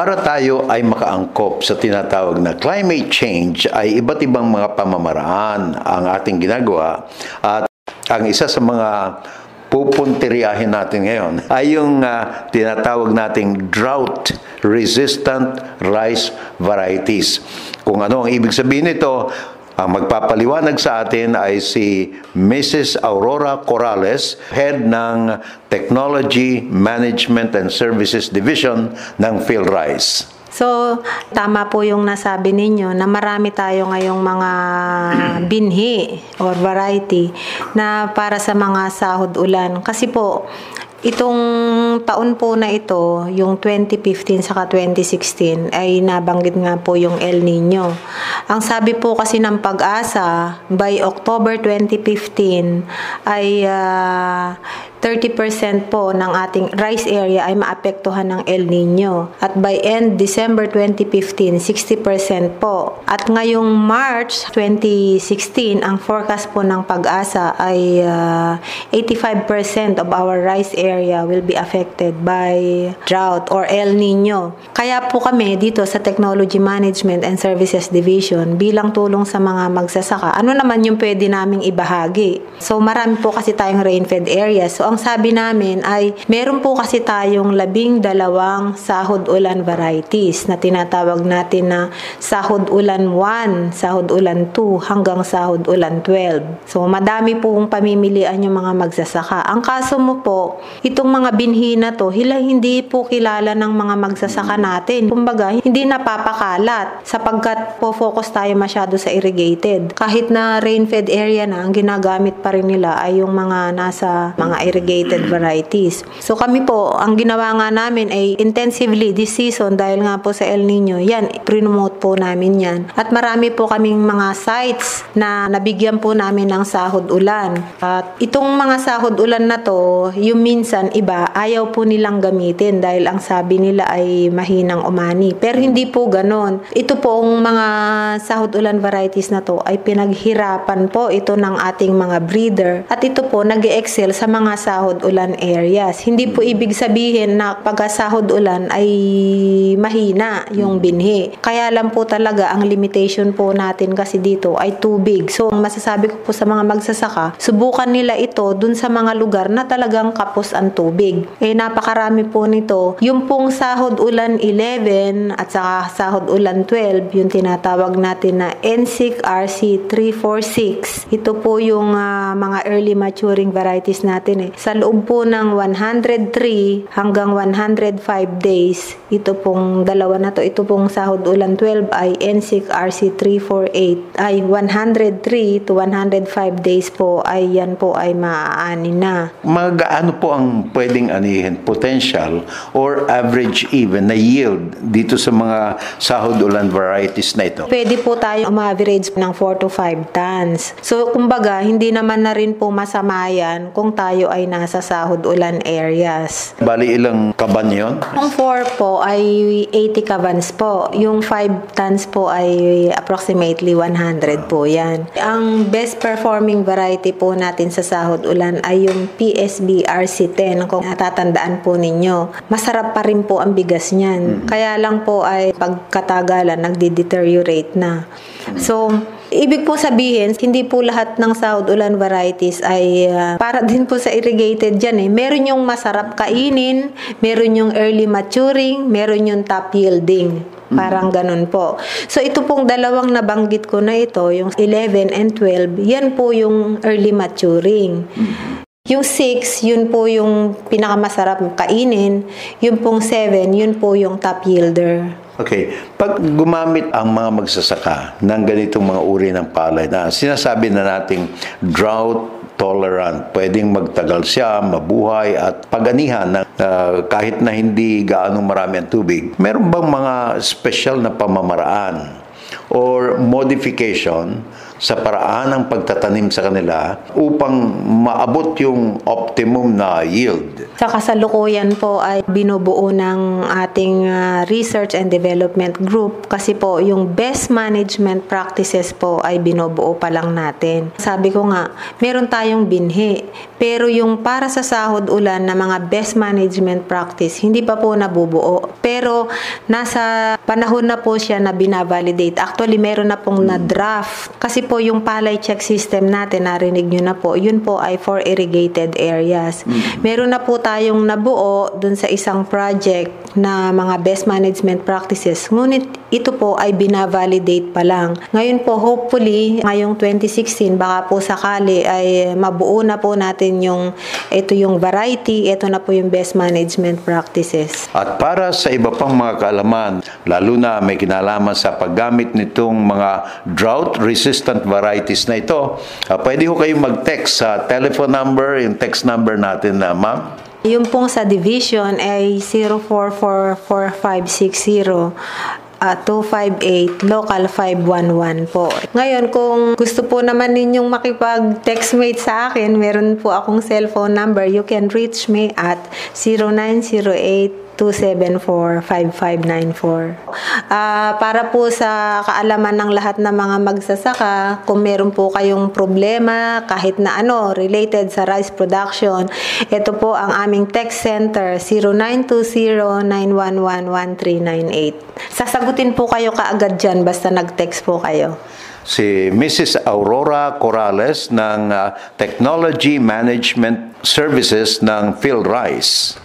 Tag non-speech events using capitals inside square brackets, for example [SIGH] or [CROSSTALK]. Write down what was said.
Para tayo ay makaangkop sa tinatawag na climate change ay iba't ibang mga pamamaraan ang ating ginagawa at ang isa sa mga pupuntiryahin natin ngayon [LAUGHS] ay yung uh, tinatawag nating drought resistant rice varieties. Kung ano ang ibig sabihin nito, ang magpapaliwanag sa atin ay si Mrs. Aurora Corrales, head ng Technology Management and Services Division ng PhilRice. So, tama po yung nasabi ninyo na marami tayo ngayong mga [CLEARS THROAT] binhi or variety na para sa mga sahod ulan. Kasi po, Itong taon po na ito, yung 2015 saka 2016, ay nabanggit nga po yung El Nino. Ang sabi po kasi ng pag-asa, by October 2015, ay uh, 30% po ng ating rice area ay maapektuhan ng El Nino. At by end December 2015, 60% po. At ngayong March 2016, ang forecast po ng pag-asa ay uh, 85% of our rice area will be affected by drought or El Nino. Kaya po kami dito sa Technology Management and Services Division bilang tulong sa mga magsasaka, ano naman yung pwede naming ibahagi? So marami po kasi tayong rain-fed areas. So ang sabi namin ay meron po kasi tayong labing dalawang sahod ulan varieties na tinatawag natin na sahod ulan 1, sahod ulan 2 hanggang sahod ulan 12. So madami pong pamimilian yung mga magsasaka. Ang kaso mo po, itong mga binhi na to, hila hindi po kilala ng mga magsasaka natin. Kumbaga, hindi napapakalat sapagkat po focus tayo masyado sa irrigated. Kahit na rain-fed area na, ang ginagamit pa rin nila ay yung mga nasa mga irrigated irrigated varieties. So kami po, ang ginawa nga namin ay intensively this season dahil nga po sa El Nino, yan, promote po namin yan. At marami po kaming mga sites na nabigyan po namin ng sahod ulan. At itong mga sahod ulan na to, yung minsan iba, ayaw po nilang gamitin dahil ang sabi nila ay mahinang umani. Pero hindi po ganon. Ito pong mga sahod ulan varieties na to ay pinaghirapan po ito ng ating mga breeder. At ito po nag excel sa mga sahod ulan areas. Hindi po ibig sabihin na pagkasahod ulan ay mahina yung binhi. Kaya lang po talaga ang limitation po natin kasi dito ay tubig. So masasabi ko po sa mga magsasaka, subukan nila ito dun sa mga lugar na talagang kapos ang tubig. Eh napakarami po nito. Yung pong sahod ulan 11 at saka sahod ulan 12, yung tinatawag natin na NSIC RC 346. Ito po yung uh, mga early maturing varieties natin eh sa loob po ng 103 hanggang 105 days, ito pong dalawa na to, ito pong sahod ulan 12 ay NSIC RC 348 ay 103 to 105 days po ay yan po ay maaani na. Magaano po ang pwedeng anihin potential or average even na yield dito sa mga sahod ulan varieties na ito? Pwede po tayo ma-average ng 4 to 5 tons. So kumbaga, hindi naman na rin po masama yan kung tayo ay nasa sahod ulan areas. Bali ilang kaban yon? Yung 4 po ay 80 kabans po. Yung 5 tons po ay approximately 100 po yan. Ang best performing variety po natin sa sahod ulan ay yung PSB RC10 kung natatandaan po ninyo. Masarap pa rin po ang bigas niyan. Mm-hmm. Kaya lang po ay pagkatagalan nagdi-deteriorate na. So, Ibig po sabihin, hindi po lahat ng South Ulan varieties ay uh, para din po sa irrigated dyan eh. Meron yung masarap kainin, meron yung early maturing, meron yung top yielding. Parang ganun po. So ito pong dalawang nabanggit ko na ito, yung 11 and 12, yan po yung early maturing. Yung 6, yun po yung pinakamasarap kainin. Yung pong 7, yun po yung top yielder. Okay. Pag gumamit ang mga magsasaka ng ganitong mga uri ng palay na sinasabi na nating drought tolerant, pwedeng magtagal siya, mabuhay at paganihan na uh, kahit na hindi gaano marami ang tubig. Meron bang mga special na pamamaraan or modification sa paraan ng pagtatanim sa kanila upang maabot yung optimum na yield. Sa kasalukuyan po ay binubuo ng ating ah, research and development group kasi po yung best management practices po ay binubuo pa lang natin. Sabi ko nga, meron tayong binhi, pero yung para sa sahod ulan na mga best management practice, hindi pa po nabubuo. Pero nasa panahon na po siya na binavalidate. Actually, meron na pong na-draft. Kasi po yung palay check system natin, narinig nyo na po, yun po ay for irrigated areas. Meron na po tayong nabuo dun sa isang project na mga best management practices. Ngunit ito po ay binavalidate pa lang. Ngayon po, hopefully, ngayong 2016, baka po sakali ay mabuo na po natin yung, ito yung variety, ito na po yung best management practices. At para sa iba pang mga kaalaman, lalo na may kinalaman sa paggamit nitong mga drought-resistant varieties na ito, ah, pwede ho kayong mag-text sa telephone number, yung text number natin na ma'am. Yung pong sa division ay 044460 ah, 258, local 511 po. Ngayon, kung gusto po naman ninyong makipag-textmate sa akin, meron po akong cellphone number. You can reach me at 0908 274-5594. Ah, para po sa kaalaman ng lahat ng mga magsasaka, kung meron po kayong problema kahit na ano related sa rice production, ito po ang aming text center 0920-911-1398. Sasagutin po kayo kaagad dyan basta nag-text po kayo. Si Mrs. Aurora Corrales ng ah, Technology Management Services ng PhilRice.